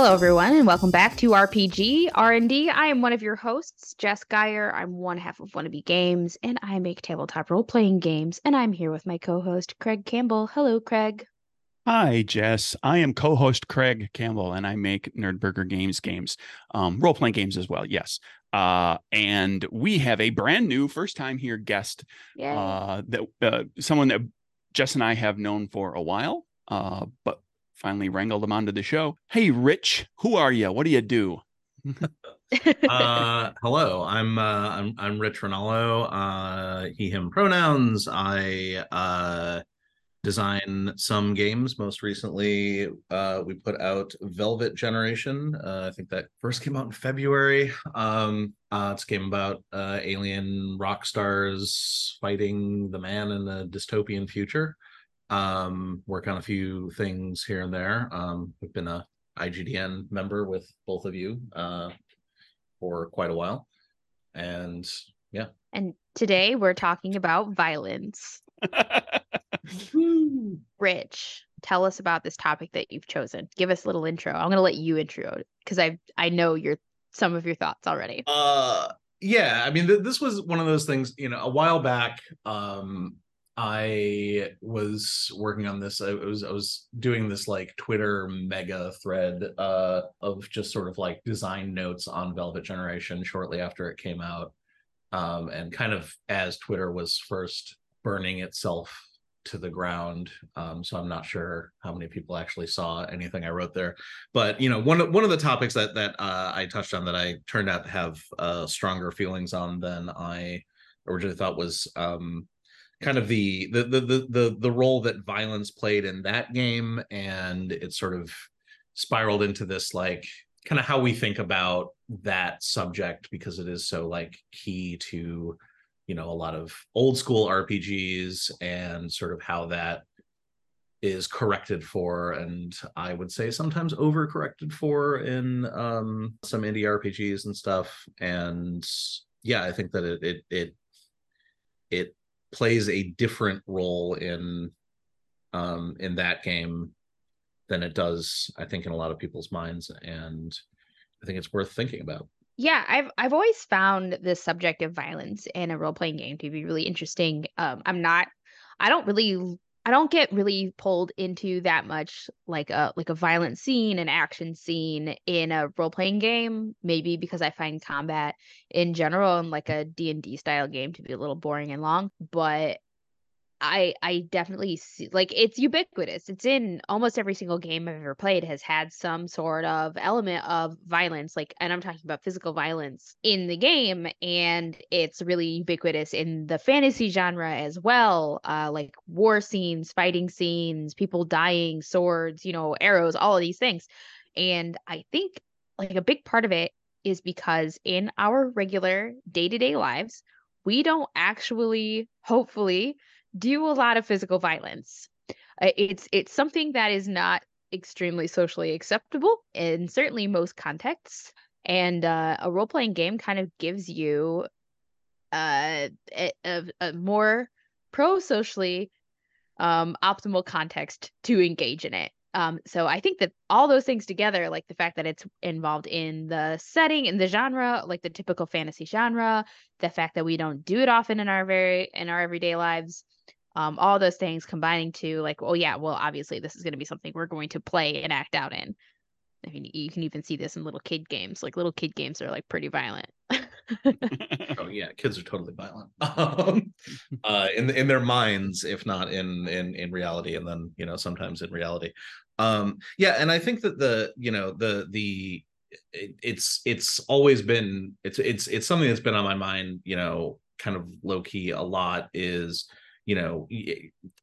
Hello, everyone, and welcome back to RPG R&D. I am one of your hosts, Jess Geyer. I'm one half of Wannabe Games, and I make tabletop role-playing games. And I'm here with my co-host, Craig Campbell. Hello, Craig. Hi, Jess. I am co-host Craig Campbell, and I make Nerdburger Games games, um, role-playing games as well. Yes, uh, and we have a brand new first-time here guest, uh, that uh, someone that Jess and I have known for a while, uh, but finally wrangled him onto the show. Hey, Rich, who are you? What do you do? uh, hello, I'm uh, I'm I'm Rich Ranallo. Uh, he him pronouns. I uh, design some games. Most recently, uh, we put out Velvet Generation. Uh, I think that first came out in February. Um, it's a game about alien rock stars fighting the man in a dystopian future um, work on a few things here and there. Um, we've been a IGDN member with both of you uh, for quite a while, and yeah. And today we're talking about violence. Rich, tell us about this topic that you've chosen. Give us a little intro. I'm going to let you intro because I I know your some of your thoughts already. Uh yeah, I mean th- this was one of those things, you know, a while back um I was working on this. I was I was doing this like Twitter mega thread uh, of just sort of like design notes on Velvet Generation shortly after it came out, um, and kind of as Twitter was first burning itself to the ground. Um, so I'm not sure how many people actually saw anything I wrote there. But you know, one one of the topics that that uh, I touched on that I turned out to have uh, stronger feelings on than I originally thought was um, kind of the, the the the the the role that violence played in that game and it sort of spiraled into this like kind of how we think about that subject because it is so like key to you know a lot of old school rpgs and sort of how that is corrected for and i would say sometimes over corrected for in um some indie rpgs and stuff. And yeah i think that it it it, it plays a different role in um in that game than it does i think in a lot of people's minds and i think it's worth thinking about. Yeah i've i've always found the subject of violence in a role-playing game to be really interesting. Um i'm not i don't really I don't get really pulled into that much like a like a violent scene, an action scene in a role playing game. Maybe because I find combat in general and like a D and D style game to be a little boring and long. But I I definitely see like it's ubiquitous. It's in almost every single game I've ever played has had some sort of element of violence like and I'm talking about physical violence in the game and it's really ubiquitous in the fantasy genre as well. Uh like war scenes, fighting scenes, people dying, swords, you know, arrows, all of these things. And I think like a big part of it is because in our regular day-to-day lives, we don't actually hopefully do a lot of physical violence. Uh, it's it's something that is not extremely socially acceptable in certainly most contexts. And uh, a role playing game kind of gives you uh, a, a, more pro socially um, optimal context to engage in it. Um, so I think that all those things together, like the fact that it's involved in the setting and the genre, like the typical fantasy genre, the fact that we don't do it often in our very in our everyday lives, um, all those things combining to like, oh yeah, well obviously this is going to be something we're going to play and act out in. I mean, you can even see this in little kid games. Like little kid games are like pretty violent. oh yeah, kids are totally violent. Um, uh, in in their minds, if not in in in reality, and then you know sometimes in reality. Um, yeah, and I think that the you know the the it, it's it's always been it's it's it's something that's been on my mind. You know, kind of low key a lot is you know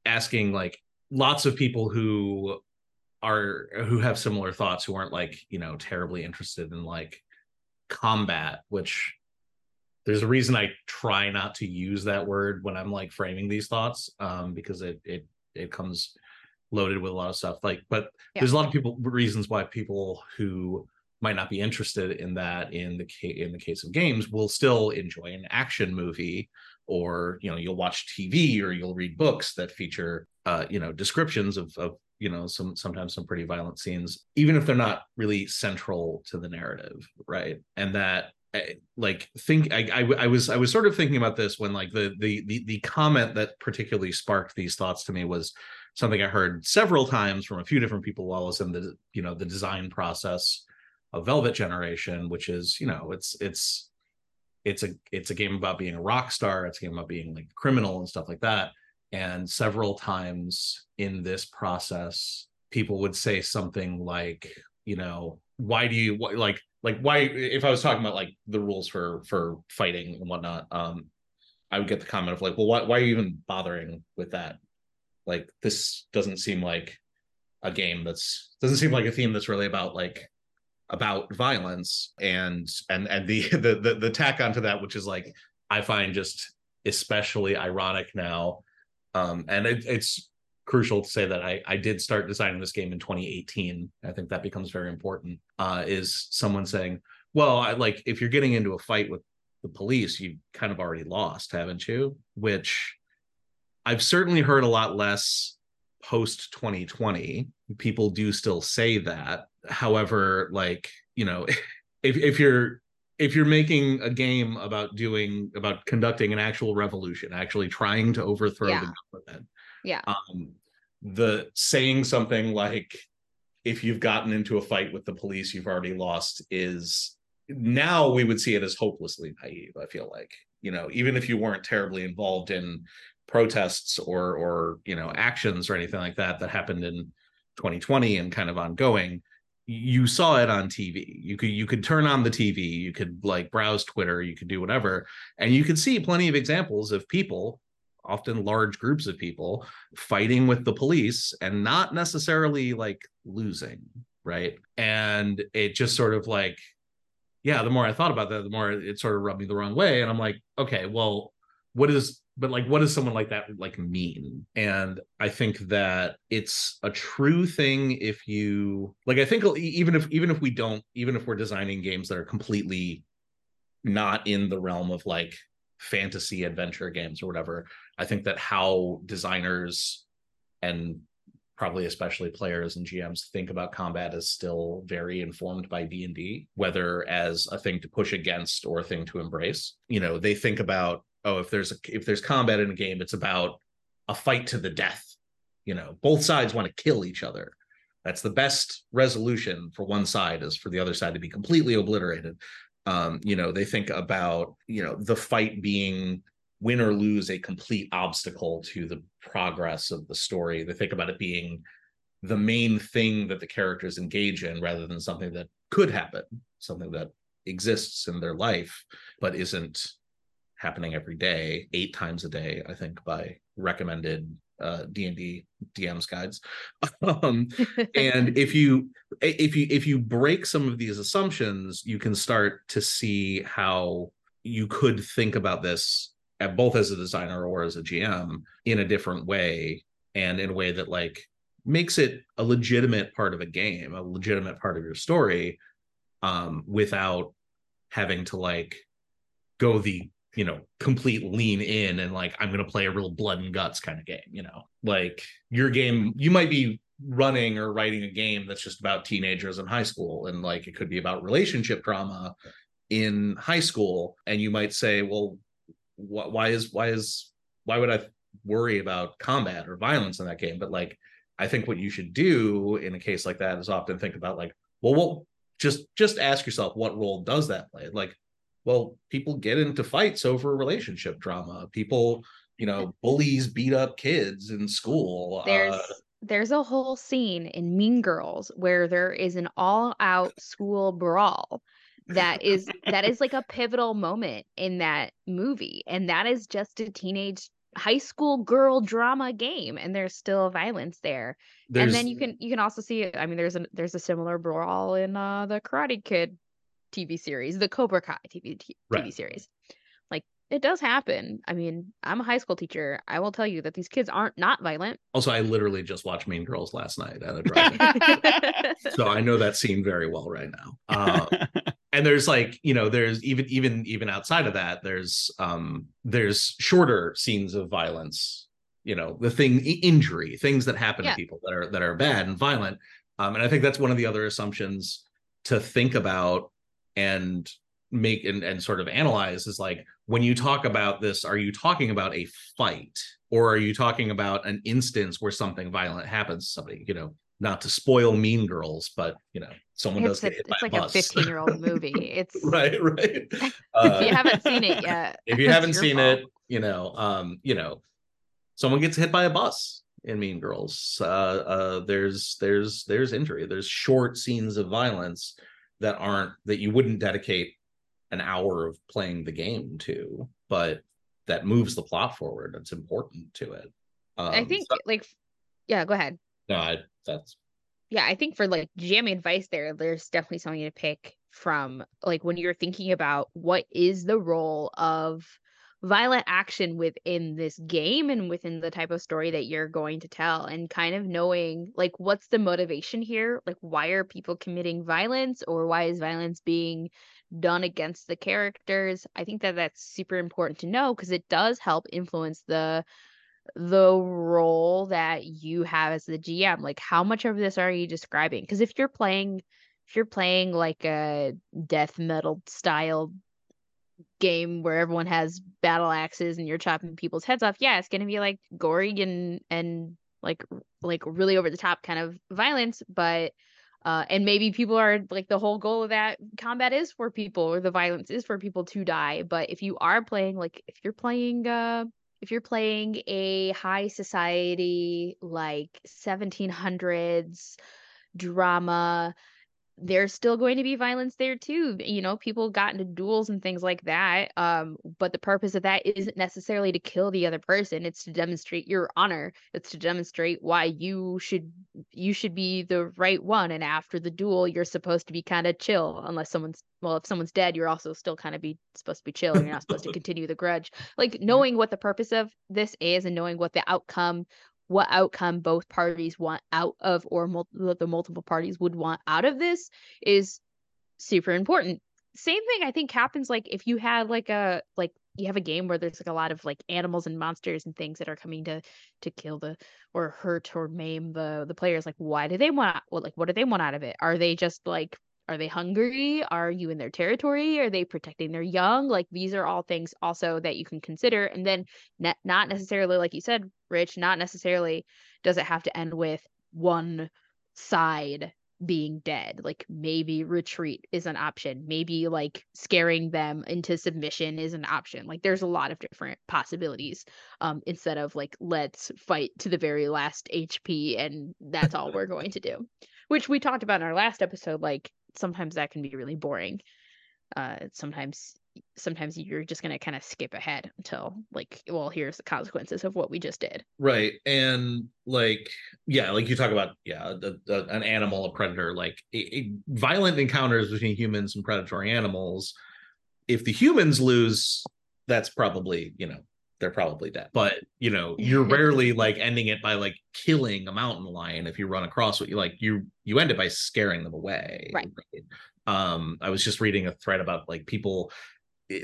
asking like lots of people who are who have similar thoughts who aren't like you know terribly interested in like combat which there's a reason i try not to use that word when i'm like framing these thoughts um because it it it comes loaded with a lot of stuff like but yeah. there's a lot of people reasons why people who might not be interested in that in the case in the case of games will still enjoy an action movie or you know you'll watch tv or you'll read books that feature uh, you know descriptions of, of you know some sometimes some pretty violent scenes even if they're not really central to the narrative right? And that eh, like think I, I, I was i was sort of thinking about this when like the, the the the comment that particularly sparked these thoughts to me was something i heard several times from a few different people while i was in the you know the design process of velvet generation which is you know it's it's it's a it's a game about being a rock star. It's a game about being like criminal and stuff like that. And several times in this process people would say something like you know why do you like like why if i was talking about like the rules for for fighting and whatnot um i would get the comment of like well why, why are you even bothering with that? Like this doesn't seem like a game that's doesn't seem like a theme that's really about like about violence and and and the the the, the tack onto that which is like i find just especially ironic now um, and it, it's crucial to say that I, I did start designing this game in 2018. I think that becomes very important. Uh, is someone saying, well, I like if you're getting into a fight with the police, you kind of already lost, haven't you? Which I've certainly heard a lot less post 2020. People do still say that. However, like, you know, if if you're if you're making a game about doing about conducting an actual revolution actually trying to overthrow yeah. the government yeah um the saying something like if you've gotten into a fight with the police you've already lost is now we would see it as hopelessly naive i feel like you know even if you weren't terribly involved in protests or or you know actions or anything like that that happened in 2020 and kind of ongoing you saw it on TV. You could you could turn on the TV, you could like browse Twitter, you could do whatever, and you could see plenty of examples of people, often large groups of people, fighting with the police and not necessarily like losing, right? And it just sort of like, yeah, the more I thought about that, the more it sort of rubbed me the wrong way. And I'm like, okay, well, what is but like what does someone like that like mean? And i think that it's a true thing if you like i think even if even if we don't even if we're designing games that are completely not in the realm of like fantasy adventure games or whatever i think that how designers and probably especially players and gms think about combat is still very informed by d&d whether as a thing to push against or a thing to embrace. You know they think about oh if there's a, if there's combat in a game it's about a fight to the death. You know both sides want to kill each other. That's the best resolution for one side is for the other side to be completely obliterated. Um, you know they think about you know the fight being win or lose a complete obstacle to the progress of the story. They think about it being the main thing that the characters engage in rather than something that could happen something that exists in their life but isn't happening every day, eight times a day, I think, by recommended uh d&d dms guides. Um and if you if you if you break some of these assumptions you can start to see how you could think about this at both as a designer or as a gm in a different way and in a way that like makes it a legitimate part of a game a legitimate part of your story um without having to like go the you know complete lean in and like i'm going to play a real blood and guts kind of game you know? Like your game you might be running or writing a game that's just about teenagers in high school and like it could be about relationship drama in high school and you might say well wh- why is why is why would i worry about combat or violence in that game? But like i think what you should do in a case like that is often think about like well what just just ask yourself what role does that play? Like well people get into fights over relationship drama. People you know bullies beat up kids in school there's uh, there's a whole scene in mean girls where there is an all out school brawl that is that is like a pivotal moment in that movie. And that is just a teenage high school girl drama game and there's still violence there. There's, and then you can you can also see i mean there's a there's a similar brawl in uh the karate kid TV series, the Cobra Kai TV t- right. TV series. Like it does happen. I mean, I'm a high school teacher. I will tell you that these kids aren't not violent. Also, I literally just watched Mean Girls last night at a drive so I know that scene very well right now. Uh, and there's like you know there's even even even outside of that there's um there's shorter scenes of violence you know the thing injury things that happen Yeah. to people that are that are bad and violent um and i think that's one of the other assumptions to think about and make and, and sort of analyze is like when you talk about this are you talking about a fight or are you talking about an instance where something violent happens to somebody you know not to spoil mean girls but you know someone does It's, a, get hit it's by like a a 15 year old movie. It's right right if Uh, you haven't seen it yet. if you haven't seen fault. it you know um you know someone gets hit by a bus in mean girls uh uh there's there's there's injury there's short scenes of violence that aren't that you wouldn't dedicate an hour of playing the game to but that moves the plot forward it's important to it um, I think so- like yeah, go ahead. no I, that's yeah, I think for like GMing advice there, there's definitely something to pick from like when you're thinking about what is the role of violent action within this game and within the type of story that you're going to tell and kind of knowing like what's the motivation here like why are people committing violence or why is violence being done against the characters i think that that's super important to know because it does help influence the the role that you have as the GM. Like, how much of this are you describing? Because if you're playing, if you're playing like a death metal style game where everyone has battle axes and you're chopping people's heads off, yeah, it's gonna be like gory and and like like really over the top kind of violence, but. Uh, and maybe people are like the whole goal of that combat is for people or the violence is for people to die but if you are playing like if you're playing uh if you're playing a high society like 1700s drama there's still going to be violence there too you know people got into duels and things like that um but the purpose of that isn't necessarily to kill the other person it's to demonstrate your honor it's to demonstrate why you should you should be the right one and after the duel you're supposed to be kind of chill unless someone's well if someone's dead you're also still kind of be supposed to be chill you're not supposed to continue the grudge. Like knowing what the purpose of this is and knowing what the outcome what outcome both parties want out of or mul- the multiple parties would want out of this is super important. Same thing i think happens like if you had like a like you have a game where there's like a lot of like animals and monsters and things that are coming to to kill the or hurt or maim the the players like why do they want well like what do they want out of it? Are they just like are they hungry? Are you in their territory? Are they protecting their young? Like these are all things also that you can consider. And then ne- not necessarily like you said rich not necessarily does it have to end with one side being dead. Like maybe retreat is an option. Maybe like scaring them into submission is an option. Like there's a lot of different possibilities um instead of like let's fight to the very last hp and that's all we're going to do. Which we talked about in our last episode like sometimes that can be really boring. Uh sometimes sometimes you're just going to kind of skip ahead until like well here's the consequences of what we just did. Right and like yeah like you talk about yeah the, the, an animal a predator like a, a violent encounters between humans and predatory animals if the humans lose that's probably you know they're probably dead. But you know you're rarely like ending it by like killing a mountain lion if you run across what you like you you end it by scaring them away Right. um i was just reading a thread about like people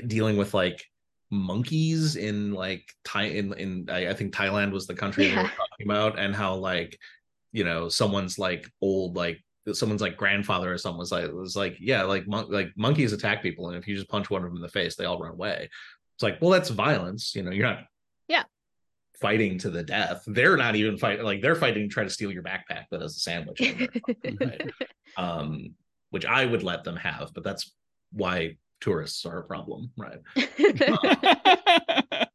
dealing with like monkeys in like Thai in in I, I think Thailand was the country they were talking about and how like you know someone's like old like someone's like grandfather or someone was like was like yeah like mon- like monkeys attack people and if you just punch one of them in the face they all run away it's like well that's violence you know you're not Yeah. fighting to the death they're not even fighting like they're fighting to try to steal your backpack that has a sandwich in it, right? um which I would let them have but that's why tourists are a problem right?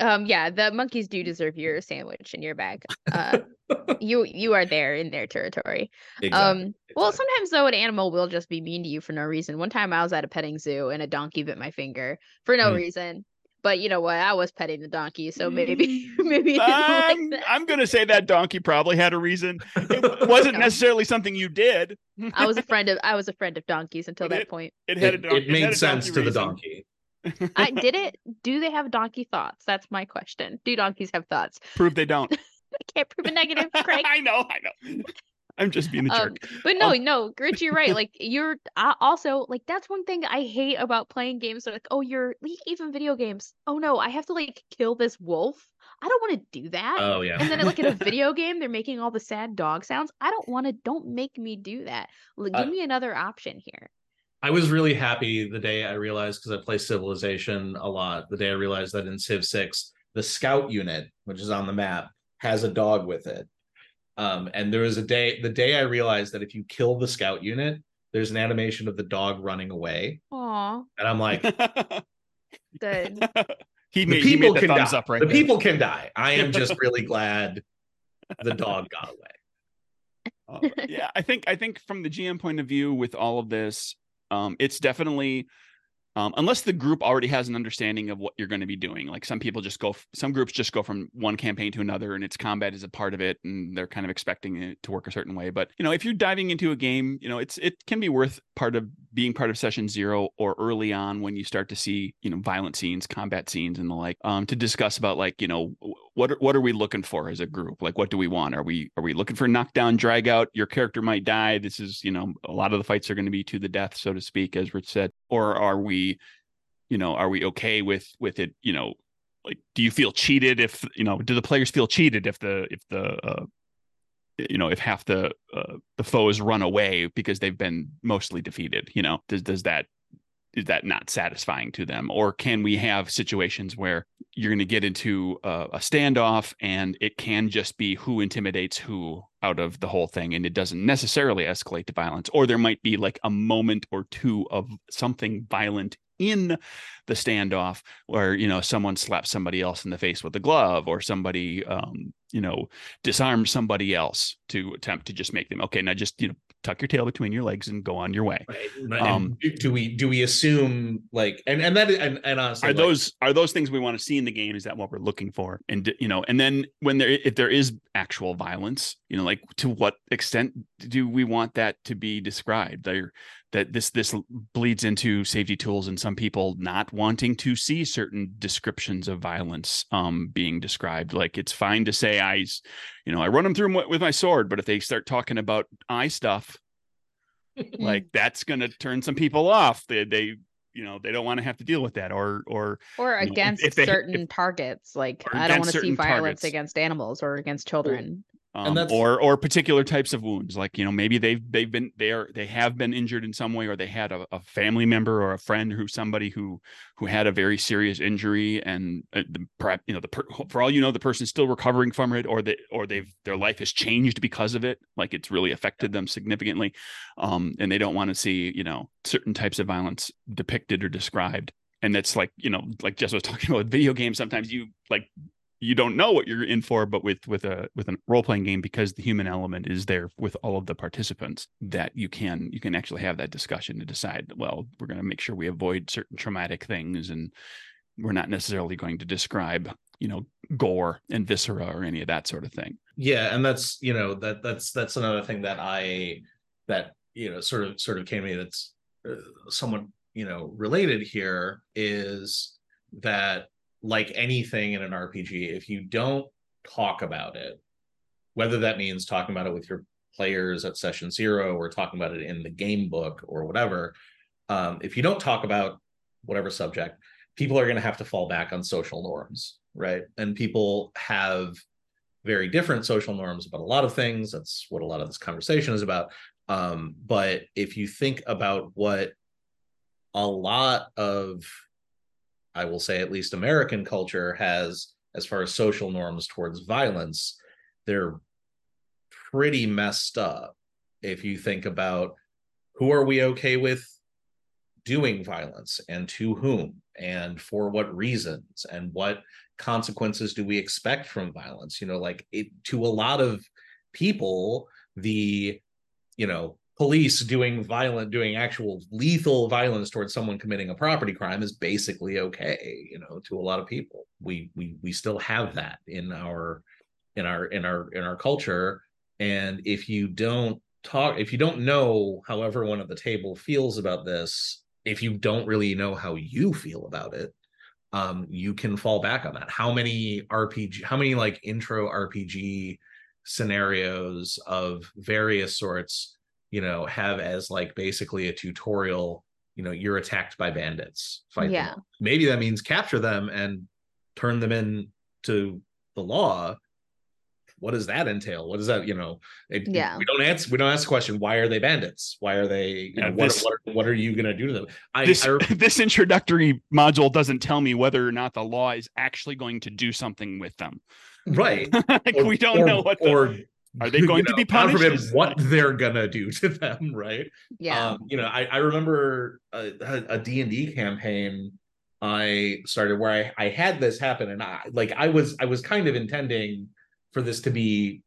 Um yeah the monkeys do deserve your sandwich in your bag. Uh you you are there in their territory. Exactly, um well exactly. sometimes though an animal will just be mean to you for no reason. One time i was at a petting zoo and a donkey bit my finger for no Hmm. reason but you know what i was petting the donkey so maybe mm. maybe he like I'm, that. I'm gonna say that donkey probably had a reason. It wasn't No. necessarily something you did. i was a friend of i was a friend of donkeys until But that point It had a donkey. it made had sense donkey to the donkey i did it do they have donkey thoughts that's my question do donkeys have thoughts Prove they don't. i can't prove a negative craig I know, I know. I'm just being a Um, jerk. but no, Um, no, Rich, you're right. Like you're uh, also like that's one thing I hate about playing games. Like, oh, you're even video games. Oh no, I have to like kill this wolf. I don't want to do that. Oh yeah. And then like in a video game, they're making all the sad dog sounds. I don't want to. Don't make me do that. Like, give Uh, me another option here. I was really happy the day I realized because I play Civilization a lot. The day I realized that in Civ Six, the Scout unit, which is on the map, has a dog with it. Um, and there was a day, the day I realized that if you kill the Scout unit, there's an animation of the dog running away, Aw, and I'm like, good. he the made, he people made the can thumbs die. up right the there. people can die. I am just really glad the dog got away. Uh, yeah, I think I think from the GM point of view, with all of this, um, it's definitely um, unless the group already has an understanding of what you're going to be doing. Like some people just go, some groups just go from one campaign to another, and its combat is a part of it, and they're kind of expecting it to work a certain way. But you know, if you're diving into a game, you know, it's it can be worth part of being part of session zero or early on when you start to see you know violent scenes, combat scenes, and the like, um, to discuss about like you know what are, what are we looking for as a group? Like, what do we want? Are we are we looking for knockdown, drag out? Your character might die. This is you know a lot of the fights are going to be to the death, so to speak, as Rich said. Or are we, you know, are we okay with with it? You know, like, do you feel cheated if you know? Do the players feel cheated if the if the uh, you know if half the uh, the foes run away because they've been mostly defeated? You know, does does that is that not satisfying to them? Or can we have situations where you're going to get into a, a standoff and it can just be who intimidates who out of the whole thing and it doesn't necessarily escalate to violence? Or there might be like a moment or two of something violent in the standoff where you know someone slaps somebody else in the face with a glove or somebody um you know disarms somebody else to attempt to just make them okay now just you know tuck your tail between your legs and go on your way. Right. Um, do, we do we assume like and and that and, and honestly are like, those are those things we want to see in the game is that what we're looking for? And you know and then when there if there is actual violence you know like to what extent do we want that to be described? There that this this bleeds into safety tools and some people not wanting to see certain descriptions of violence um being described. Like it's fine to say i you know i run them through with my sword but if they start talking about eye stuff like that's going to turn some people off they they you know they don't want to have to deal with that or or or you know, if- against if they- if- certain targets. Like I don't want to see violence targets. against animals or against children. Um, or or particular types of wounds like you know maybe they've they've been they are they have been injured in some way or they had a, a family member or a friend who somebody who who had a very serious injury and uh, the perhaps you know the for all you know the person's still recovering from it or they or they've their life has changed because of it like it's really affected them significantly. Um and they don't want to see you know certain types of violence depicted or described. And that's like you know like Jess was talking about video games sometimes you like you don't know what you're in for but with with a with a role-playing game because the human element is there with all of the participants that you can you can actually have that discussion to decide well we're going to make sure we avoid certain traumatic things and we're not necessarily going to describe you know gore and viscera or any of that sort of thing. Yeah and that's you know that that's that's another thing that i that you know sort of sort of came to me that's uh, somewhat you know related here is that like anything in an rpg if you don't talk about it whether that means talking about it with your players at session zero or talking about it in the game book or whatever um, if you don't talk about whatever subject people are going to have to fall back on social norms right and people have very different social norms about a lot of things. That's what a lot of this conversation is about. Um, but if you think about what a lot of, I will say at least American culture has as far as social norms towards violence, they're pretty messed up. If you think about who are we okay with doing violence and to whom and for what reasons and what consequences do we expect from violence you know like it to a lot of people the you know police doing violent doing actual lethal violence towards someone committing a property crime is basically okay you know to a lot of people. We we we still have that in our in our in our in our culture. And if you don't talk if you don't know how everyone at the table feels about this if you don't really know how you feel about it um you can fall back on that. How many rpg how many like intro rpg scenarios of various sorts you know have as like basically a tutorial you know you're attacked by bandits fight Yeah. them maybe that means capture them and turn them in to the law what does that entail what does that you know it, Yeah. we don't answer we don't ask the question why are they bandits why are they you Yeah, know what, this- what, what are you going to do to them i, this I this introductory module doesn't tell me whether or not the law is actually going to do something with them. right like Or- we don't or- know what the, or are they you going to know, be God punished. forbid what they're gonna do to them right? Yeah. um, you know i, I remember a, a d&d campaign i started where I, I had this happen and i like i was i was kind of intending for this to be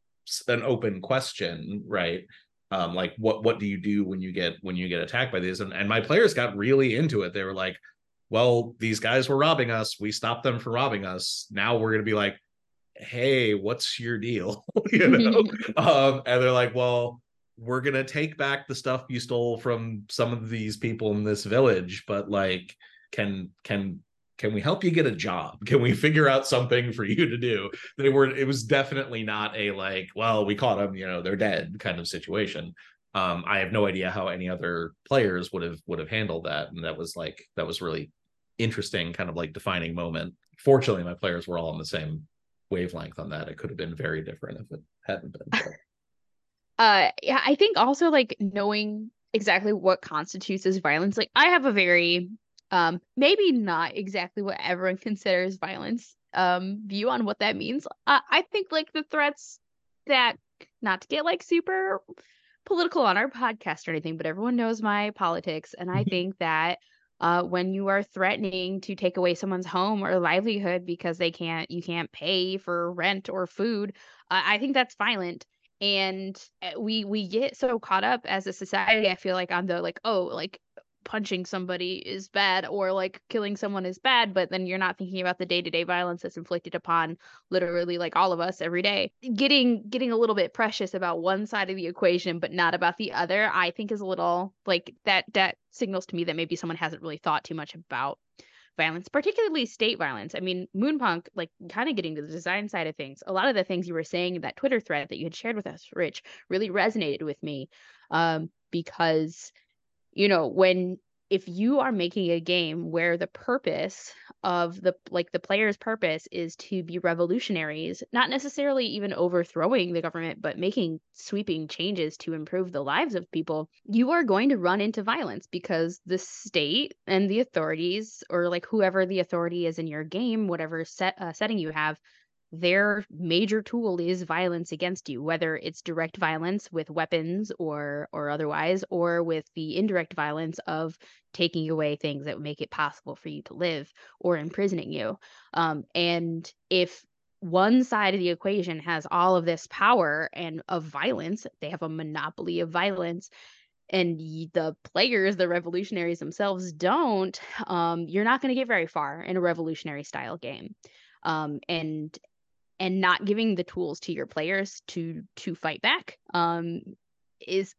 an open question right? Um like what what do you do when you get when you get attacked by these? And, and my players got really into it. They were like well these guys were robbing us. We stopped them from robbing us. Now we're gonna be like hey what's your deal? You know? Um and they're like well we're gonna take back the stuff you stole from some of these people in this village but like can can can we help you get a job? Can we figure out something for you to do? They were it was definitely not a like well we caught them you know they're dead kind of situation. Um i have no idea how any other players would have would have handled that and that was like that was really interesting kind of like defining moment. Fortunately my players were all on the same wavelength on that it could have been very different if it hadn't been but- uh yeah i think also like knowing exactly what constitutes as violence like i have a very um maybe not exactly what everyone considers violence um view on what that means uh, i think like the threats that not to get like super political on our podcast or anything but everyone knows my politics and i Mhm. think that uh, when you are threatening to take away someone's home or livelihood because they can't you can't pay for rent or food uh, i think that's violent. And uh, we we get so caught up as a society i feel like on the like oh like punching somebody is bad or like killing someone is bad but then you're not thinking about the day-to-day violence that's inflicted upon literally like all of us every day. Getting getting a little bit precious about one side of the equation but not about the other i think is a little like that that signals to me that maybe someone hasn't really thought too much about violence particularly state violence. I mean moonpunk like kind of getting to the design side of things a lot of the things you were saying in that twitter thread that you had shared with us rich really resonated with me um because you know when if you are making a game where the purpose of the like the player's purpose is to be revolutionaries not necessarily even overthrowing the government but making sweeping changes to improve the lives of people you are going to run into violence because the state and the authorities or like whoever the authority is in your game whatever set uh, setting you have their major tool is violence against you whether it's direct violence with weapons or or otherwise or with the indirect violence of taking away things that would make it possible for you to live or imprisoning you. Um, and if one side of the equation has all of this power and of violence they have a monopoly of violence and the players the revolutionaries themselves don't um, you're not going to get very far in a revolutionary style game. Um, and and not giving the tools to your players to to fight back um is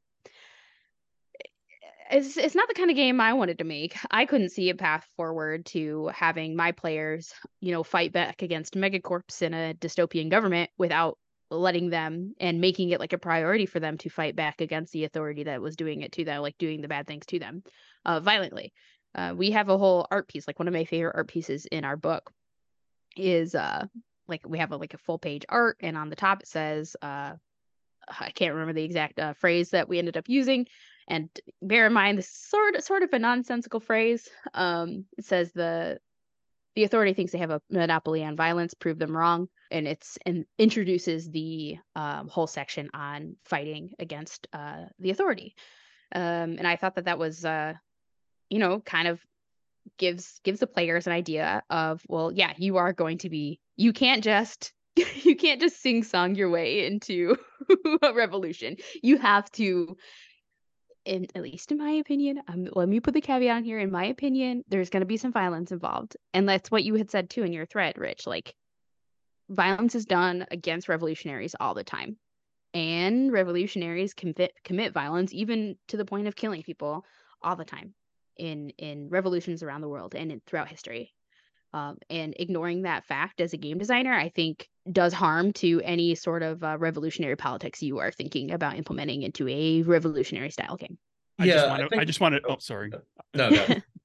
it's, it's not the kind of game I wanted to make. I couldn't see a path forward to having my players, you know, fight back against megacorps in a dystopian government without letting them and making it like a priority for them to fight back against the authority that was doing it to them, like doing the bad things to them uh, violently. Uh, we have a whole art piece, like one of my favorite art pieces in our book is uh like we have a, like a full page art and on the top it says uh i can't remember the exact uh, phrase that we ended up using. And bear in mind this is sort of sort of a nonsensical phrase. Um it says the the authority thinks they have a monopoly on violence prove them wrong. And it's and introduces the um, whole section on fighting against uh the authority. Um and i thought that that was uh you know kind of gives gives the players an idea of well yeah you are going to be you can't just you can't just sing song your way into a revolution. You have to in at least in my opinion um, let me put the caveat on here. In my opinion there's going to be some violence involved. And that's what you had said too in your thread rich like violence is done against revolutionaries all the time. And revolutionaries commit commit violence even to the point of killing people all the time in in revolutions around the world and in, throughout history um, and ignoring that fact as a game designer i think does harm to any sort of uh, revolutionary politics you are thinking about implementing into a revolutionary style game I yeah just I want to. I, think- just want to. Oh, sorry. no no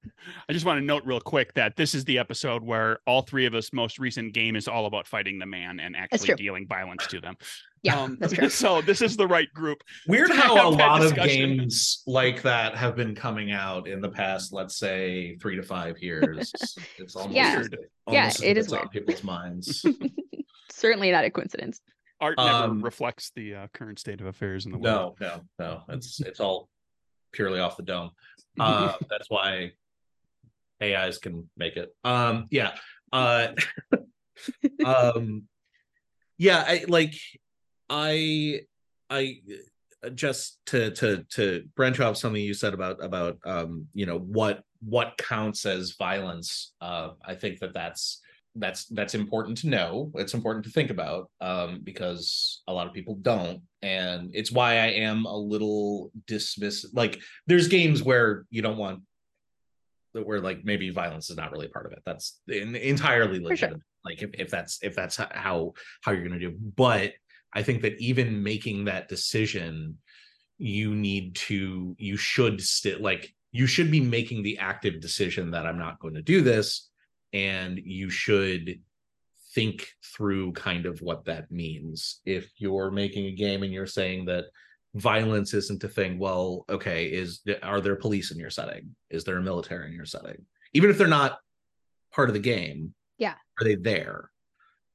I just want to note real quick that this is the episode where all three of us most recent game is all about fighting the man and actually dealing violence to them. Yeah, Um, that's true. So this is the right group. Weird how a have that lot of games like that have been coming out in the past, let's say, three to five years. It's almost Yeah. as- Yeah, almost as it if it's on people's minds. Certainly not a coincidence. Art never Um, reflects the uh, current state of affairs in the world. No, no, no. It's it's all purely off the dome. Uh, that's why AIs can make it. Um, yeah. Uh, um, yeah. I like. I I uh, just to to to branch off something you said about about um you know what what counts as violence. Uh, I think that that's that's that's important to know it's important to think about um because a lot of people don't and it's why i am a little dismiss like there's games where you don't want where like maybe violence is not really part of it. That's in, entirely For sure. legitimate like if, if that's if that's how how you're going to do. But i think that even making that decision you need to you should still like you should be making the active decision that i'm not going to do this and you should think through kind of what that means. If you're making a game and you're saying that violence isn't a thing well okay is are there police in your setting? Is there a military in your setting? Even if they're not part of the game Yeah. are they there?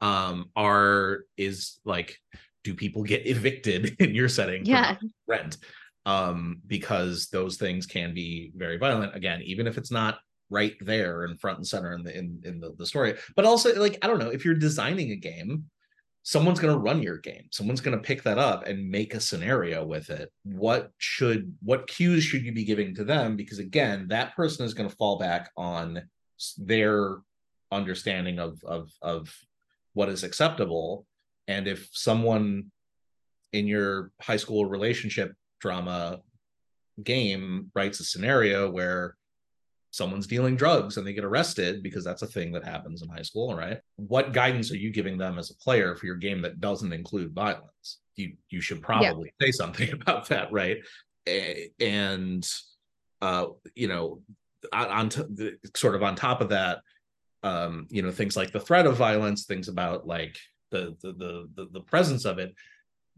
Um are is like do people get evicted in your setting Yeah. rent? Um because those things can be very violent. Again even if it's not right there and front and center in the in, in the, the story. But also like i don't know if you're designing a game someone's going to run your game. Someone's going to pick that up and make a scenario with it. What should what cues should you be giving to them? Because again that person is going to fall back on their understanding of of of what is acceptable. And if someone in your high school relationship drama game writes a scenario where someone's dealing drugs and they get arrested because that's a thing that happens in high school right? What guidance are you giving them as a player for your game that doesn't include violence? You you should probably say something about that right? And uh you know on, the, sort of on top of that um you know things like the threat of violence things about like the the the the, the presence of it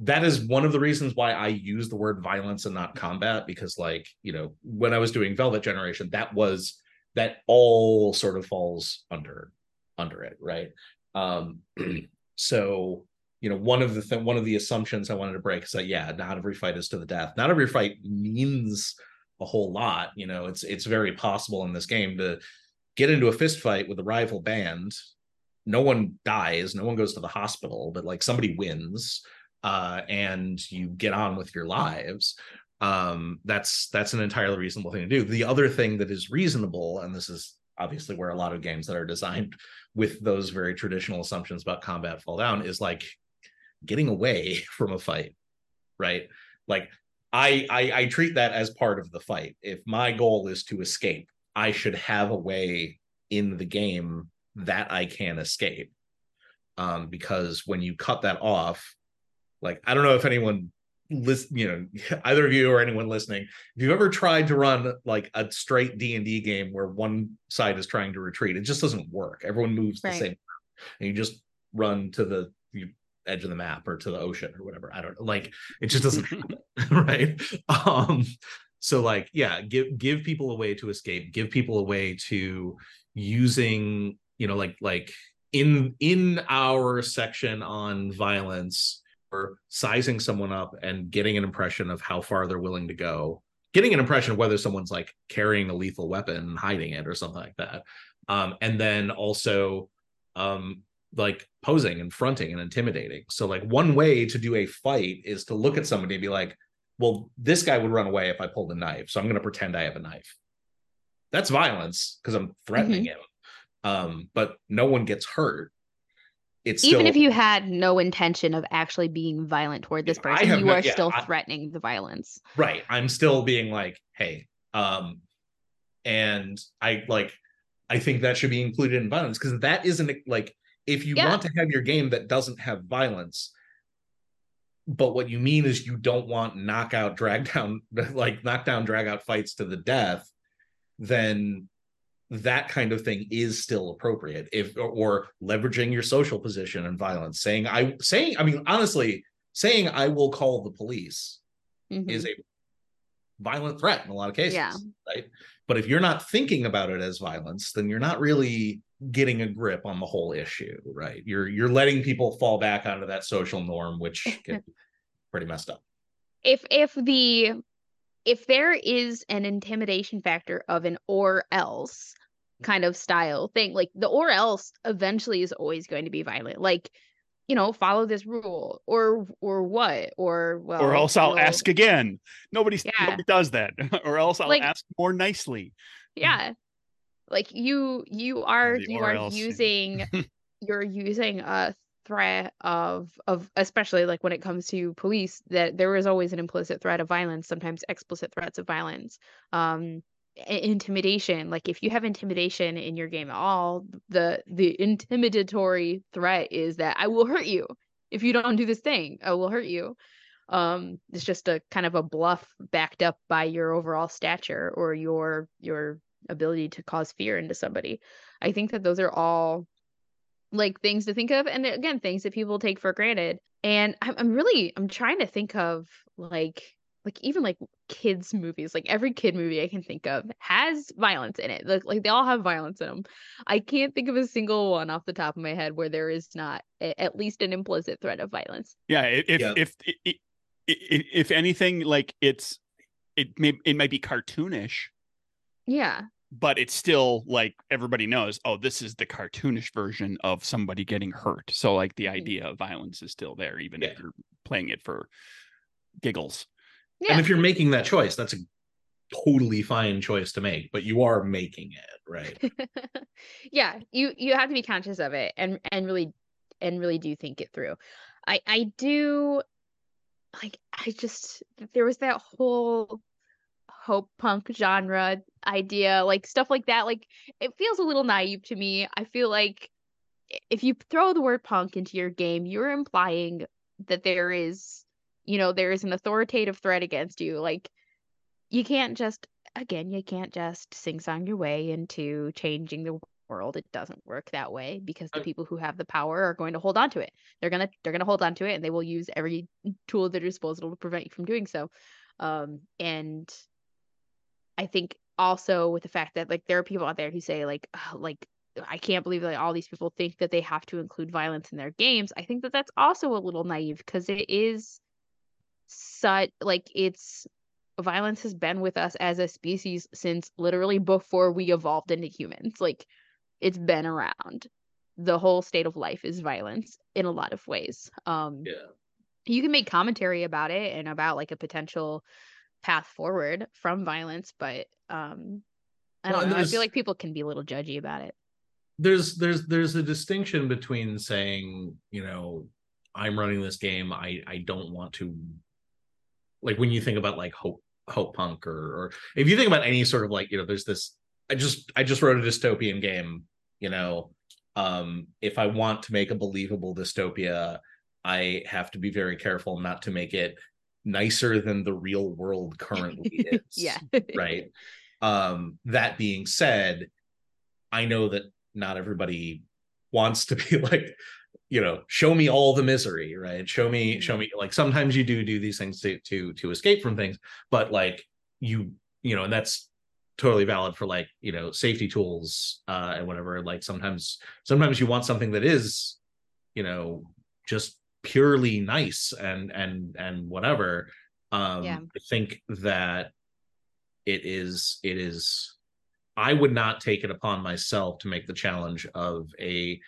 that is one of the reasons why I use the word violence and not combat because like you know when I was doing Velvet Generation that was that all sort of falls under under it right? Um so you know one of the th- one of the assumptions I wanted to break is that yeah not every fight is to the death. Not every fight means a whole lot you know? It's it's very possible in this game to get into a fist fight with a rival band. No one dies no one goes to the hospital but like somebody wins uh, and you get on with your lives um, that's that's an entirely reasonable thing to do. The other thing that is reasonable and this is obviously where a lot of games that are designed with those very traditional assumptions about combat fall down is like getting away from a fight right? Like I, I i treat that as part of the fight. If my goal is to escape i should have a way in the game that i can escape um because when you cut that off like i don't know if anyone list you know either of you or anyone listening if you've ever tried to run like a straight d&d game where one side is trying to retreat it just doesn't work. Everyone moves the same and you just run to the edge of the map or to the ocean or whatever. I don't know like it just doesn't happen right? Um so like yeah give give people a way to escape give people a way to using you know like like in in our section on violence sizing someone up and getting an impression of how far they're willing to go getting an impression of whether someone's like carrying a lethal weapon and hiding it or something like that. Um and then also um like posing and fronting and intimidating. So like one way to do a fight is to look at somebody and be like well this guy would run away if i pulled a knife so i'm going to pretend i have a knife. That's violence because i'm threatening him. Um but no one gets hurt it's Even still, if you had no intention of actually being violent toward this person, you no- are yeah, still I- threatening the violence. right i'm still being like hey um and i like i think that should be included in violence because that isn't like if you Yeah. want to have your game that doesn't have violence but what you mean is you don't want knockout drag down like knockdown drag out fights to the death then that kind of thing is still appropriate if or, or leveraging your social position and violence saying i saying i mean honestly saying i will call the police Mhm. is a violent threat in a lot of cases Yeah. right but if you're not thinking about it as violence then you're not really getting a grip on the whole issue right you're you're letting people fall back onto that social norm which can be pretty messed up if if the if there is an intimidation factor of an or else kind of style thing like the or else eventually is always going to be violent like you know follow this rule or or what or well or else I'll ask again. Nobody, Yeah. nobody does that. or else I'll Like- ask more nicely. yeah like you you are the you are else. using you're using a threat of of especially like when it comes to police that there is always an implicit threat of violence sometimes explicit threats of violence um intimidation like if you have intimidation in your game at all the the intimidatory threat is that i will hurt you if you don't do this thing. I will hurt you. Um it's just a kind of a bluff backed up by your overall stature or your your ability to cause fear into somebody. I think that those are all like things to think of and again things that people take for granted. And i'm, I'm really i'm trying to think of like like even like kids movies like every kid movie i can think of has violence in it like, like they all have violence in them i can't think of a single one off the top of my head where there is not a, at least an implicit threat of violence Yeah. i- If Yeah. if i- i- i- if anything, like it's it may it might be cartoonish, yeah but it's still like everybody knows. Oh, this is the cartoonish version of somebody getting hurt. So like the Mhm. idea of violence is still there, even Yeah. if you're playing it for giggles. Yeah. and if you're making that choice that's a totally fine choice to make but you are making it right? Yeah you you have to be conscious of it and and really and really do think it through. I i do like i just there was that whole hope punk genre idea like stuff like that like it feels a little naive to me. I feel like if you throw the word punk into your game you're implying that there is you know there is an authoritative threat against you like you can't just again you can't just sing song your way into changing the world. It doesn't work that way because the people who have the power are going to hold on to it. They're going to they're going to hold on to it and they will use every tool at their disposal to prevent you from doing so. Um and i think also with the fact that like there are people out there who say like "Oh, like i can't believe that all these people think that they have to include violence in their games i think that that's also a little naive because it is such like it's violence has been with us as a species since literally before we evolved into humans. Like it's been around. The whole state of life is violence in a lot of ways. Um yeah. you can make commentary about it and about like a potential path forward from violence but um i don't and know. I feel like people can be a little judgy about it. There's there's there's a distinction between saying you know i'm running this game. I i don't want to like when you think about like hope hope punk or or if you think about any sort of like you know there's this i just i just wrote a dystopian game you know um if i want to make a believable dystopia i have to be very careful not to make it nicer than the real world currently is yeah right? Um that being said i know that not everybody wants to be like you know show me all the misery right? Show me show me like sometimes you do do these things to to to escape from things but like you you know and that's totally valid for like you know safety tools uh and whatever like sometimes sometimes you want something that is you know just purely nice and and and whatever. Um Yeah. i think that it is it is i would not take it upon myself to make the challenge of a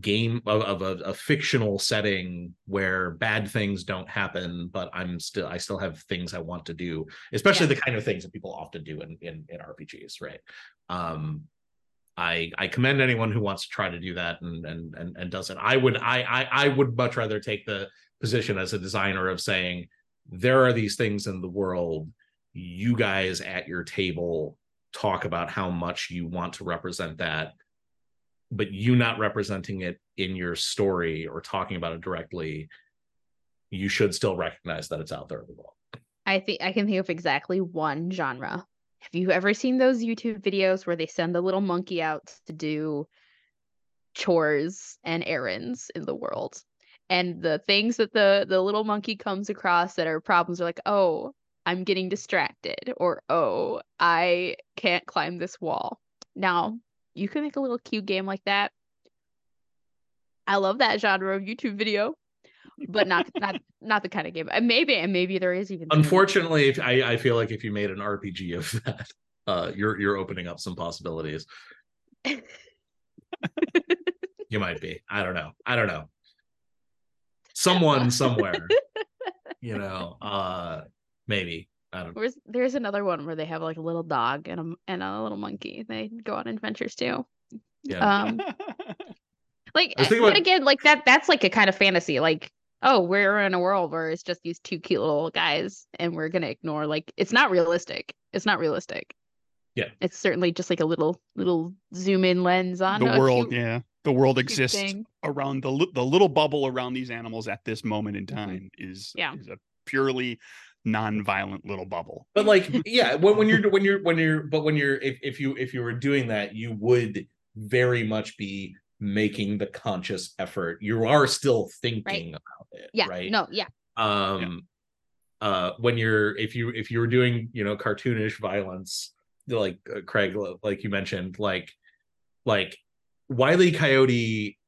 game of, of a, a fictional setting where bad things don't happen but i'm still i still have things i want to do especially the kind of things that people often do in in, in rpgs right? Um i i commend anyone who wants to try to do that and and and, and does it. I would I, I i would much rather take the position as a designer of saying there are these things in the world. You guys at your table talk about how much you want to represent that but you not representing it in your story or talking about it directly you should still recognize that it's out there in the world I think I can think of exactly one genre have you ever seen those YouTube videos where they send the little monkey out to do chores and errands in the world? And the things that the the little monkey comes across that are problems are like, "Oh, I'm getting distracted," or "Oh, I can't climb this wall." Now, you can make a little cute game like that. I love that genre of YouTube video, but not not not the kind of game. And maybe and maybe there is even. Unfortunately, if I, I feel like if you made an RPG of that, uh, you're you're opening up some possibilities. you might be. I don't know. I don't know. Someone somewhere, you know, uh, maybe. I don't know. There's, there's another one where they have like a little dog and a and a little monkey. They go on adventures too. Yeah. Um, like, I was thinking but about- again, like that that's like a kind of fantasy. Like, oh, we're in a world where it's just these two cute little guys, and we're gonna ignore like it's not realistic. It's not realistic. Yeah. It's certainly just like a little little zoom in lens on the world, cute- yeah, the world exists thing. around the the little bubble around these animals at this moment in time is Mm-hmm. Yeah. is a purely non-violent little bubble. but like yeah when, when you're when you're when you're but when you're if, if you if you were doing that you would very much be making the conscious effort you are still thinking about it Yeah. right No. Yeah. um uh when you're if you if you were doing you know cartoonish violence like uh, craig like you mentioned like like wiley coyote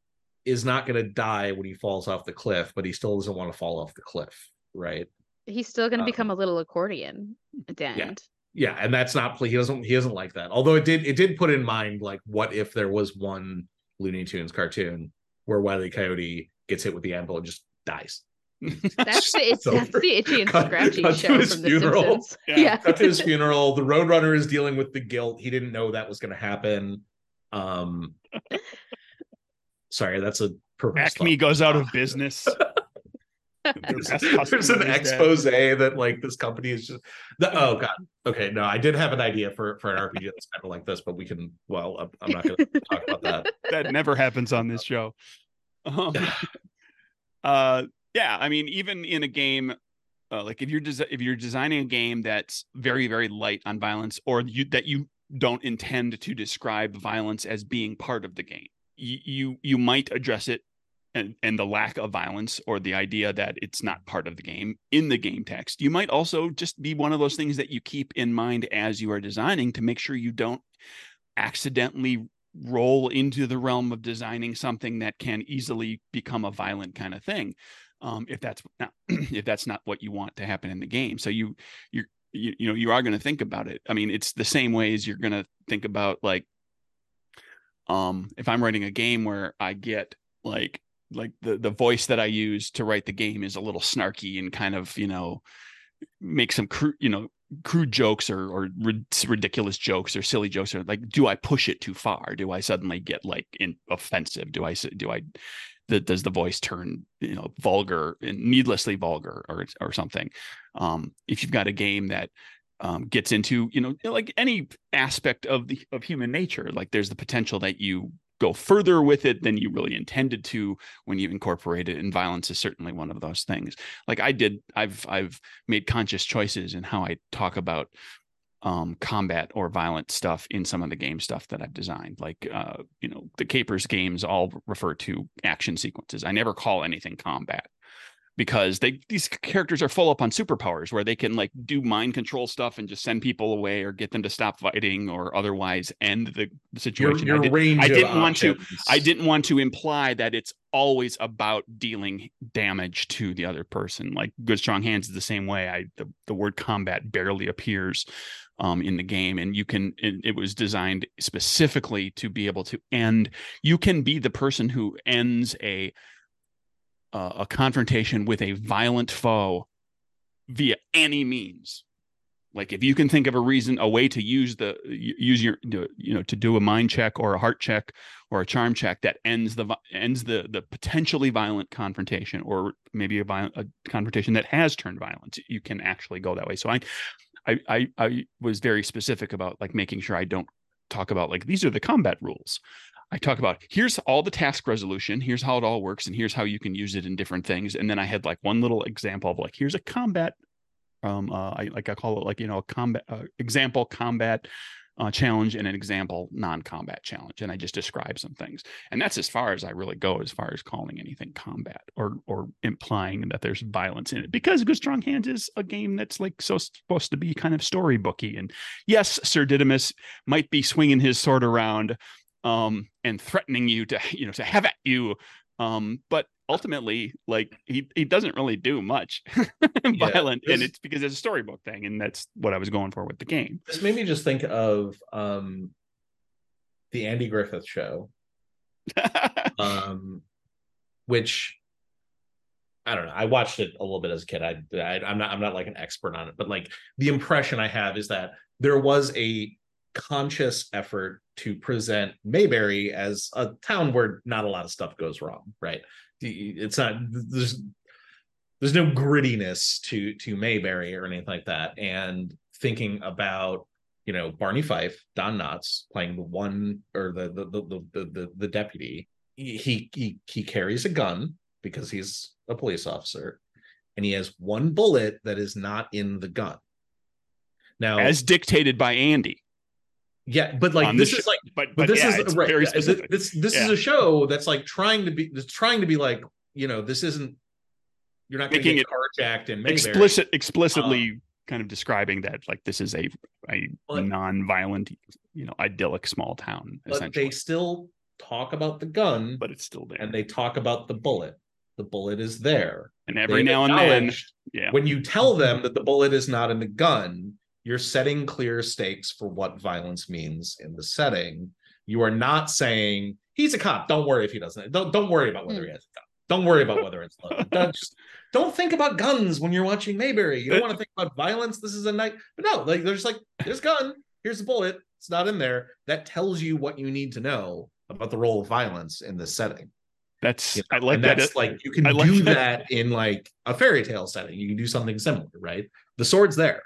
is not going to die when he falls off the cliff but he still doesn't want to fall off the cliff right He's still gonna Um, become a little accordion at the end. yeah and that's not he doesn't he doesn't like that although it did it did put in mind like what if there was one looney tunes cartoon where wiley coyote gets hit with the anvil and just dies That's the it's, So- that's the itchy and scratchy cut show his from The funeral. Simpsons. Yeah. Yeah. cut to his funeral the roadrunner is dealing with the guilt he didn't know that was going to happen um sorry that's a perverse Acme thought. goes out of business. There's, there's an is dead. expose that like this company is just the, oh god okay no i did have an idea for for an rpg that's kind of like this but we can well i'm, I'm not going to talk about that that never happens on this show. Um, uh, yeah, I mean, even in a game, uh, like if you're desi- if you're designing a game that's very very light on violence, or you that you don't intend to describe violence as being part of the game, you you, you might address it. And, and the lack of violence or the idea that it's not part of the game in the game text. You might also just be one of those things that you keep in mind as you are designing to make sure you don't accidentally roll into the realm of designing something that can easily become a violent kind of thing um, if that's not if that's not what you want to happen in the game. So you you're you, you know you are going to think about it. I mean it's the same way as you're going to think about like um if i'm writing a game where i get like like the the voice that i use to write the game is a little snarky and kind of you know make some crude you know crude jokes or or rid- ridiculous jokes or silly jokes or like do i push it too far? Do i suddenly get like in offensive? Do I do i the, does the voice turn you know vulgar and needlessly vulgar or or something? Um if you've got a game that um, gets into you know like any aspect of the of human nature like there's the potential that you go further with it than you really intended to when you incorporate it and violence is certainly one of those things. Like i did i've i've made conscious choices in how i talk about um combat or violent stuff in some of the game stuff that i've designed like uh you know the capers games all refer to action sequences. I never call anything combat because they these characters are full up on superpowers where they can like do mind control stuff and just send people away or get them to stop fighting or otherwise end the, the situation. Your I, did, range I didn't want to- I didn't want to imply that it's always about dealing damage to the other person. Like good strong hands is the same way. I the, the word combat barely appears um, in the game and you can it, it was designed specifically to be able to end you can be the person who ends a uh, a confrontation with a violent foe via any means. Like if you can think of a reason a way to use the use your you know to do a mind check or a heart check or a charm check that ends the ends the the potentially violent confrontation or maybe a violent a confrontation that has turned violent you can actually go that way. So i i i, I was very specific about like making sure i don't talk about like these are the combat rules I talk about here's all the task resolution, here's how it all works, and here's how you can use it in different things. And then I had like one little example of like here's a combat um uh, I like I call it like you know a combat uh, example combat uh, challenge and an example non-combat challenge and i just describe some things and that's as far as i really go as far as calling anything combat or or implying that there's violence in it because good strong hands is a game that's like so supposed to be kind of storybooky and yes sir didymus might be swinging his sword around um and threatening you to you know to have at you. Um but ultimately like he he doesn't really do much violent yeah, and it's because it's a storybook thing and that's what i was going for with the game. This made me just think of um the andy griffith show. Um which i don't know i watched it a little bit as a kid. I, I i'm not i'm not like an expert on it but like the impression i have is that there was a conscious effort to present mayberry as a town where not a lot of stuff goes wrong right it's not there's there's no grittiness to to Mayberry or anything like that. And thinking about you know Barney Fife, Don Knotts playing the one or the the the the, the, the deputy. He he he carries a gun because he's a police officer, and he has one bullet that is not in the gun. Now, as dictated by Andy. Yeah, but like this is like, but, but, but this yeah, is right. Very specific. This this yeah. is a show that's like trying to be that's trying to be like you know this isn't you're not making it carjacked and explicit explicitly um, kind of describing that like this is a a but, non-violent you know idyllic small town. But they still talk about the gun, but it's still there, and they talk about the bullet. The bullet is there, and every They've now and then, yeah. When you tell them that the bullet is not in the gun, you're setting clear stakes for what violence means in the setting. You are not saying he's a cop. Don't worry if he doesn't. Don't don't worry about whether he hmm. has a gun. Don't worry about whether it's loaded. don't, just, don't think about guns when you're watching Mayberry. You don't want to think about violence. This is a night. But no, like there's like there's gun. Here's the bullet. It's not in there. That tells you what you need to know about the role of violence in this setting. That's you know? I like and that. That's like you can like do that. that in like a fairy tale setting. You can do something similar, right? The sword's there.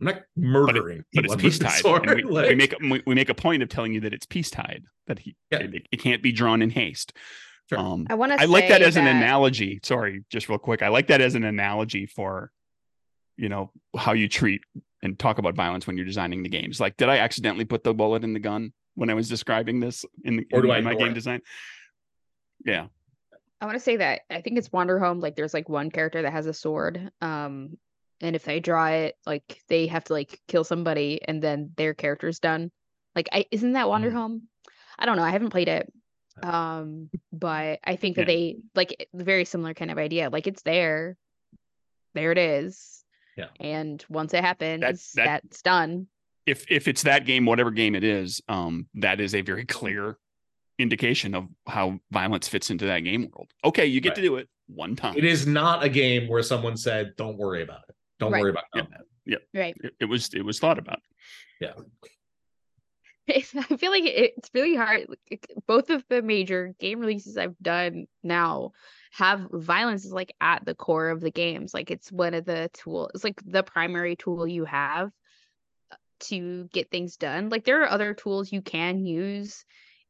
I'm not murdering, but, it, but it's peace tied. We, like... we, make a, we make a point of telling you that it's peace tied. That he yeah. it, it, can't be drawn in haste. Sure. Um, I want to. I like that as that... an analogy. Sorry, just real quick. I like that as an analogy for, you know, how you treat and talk about violence when you're designing the games. Like, did I accidentally put the bullet in the gun when I was describing this in, the, in, in my game it? design? Yeah. I want to say that I think it's Wanderhome. Like, there's like one character that has a sword. Um, and if they draw it like they have to like kill somebody and then their character's done. Like I, isn't that wander mm. home? I don't know i haven't played it um but i think that yeah. they like very similar kind of idea like it's there. There it is. Yeah. And once it happens that's, that, that's done. If if it's that game whatever game it is um that is a very clear indication of how violence fits into that game world. Okay you get right. to do it one time. It is not a game where someone said don't worry about it don't right. worry about combat. Yeah. yeah. Right. It, it, was it was thought about. Yeah. I feel like it's really hard. Both of the major game releases I've done now have violence is like at the core of the games. Like it's one of the tools. It's like the primary tool you have to get things done. Like there are other tools you can use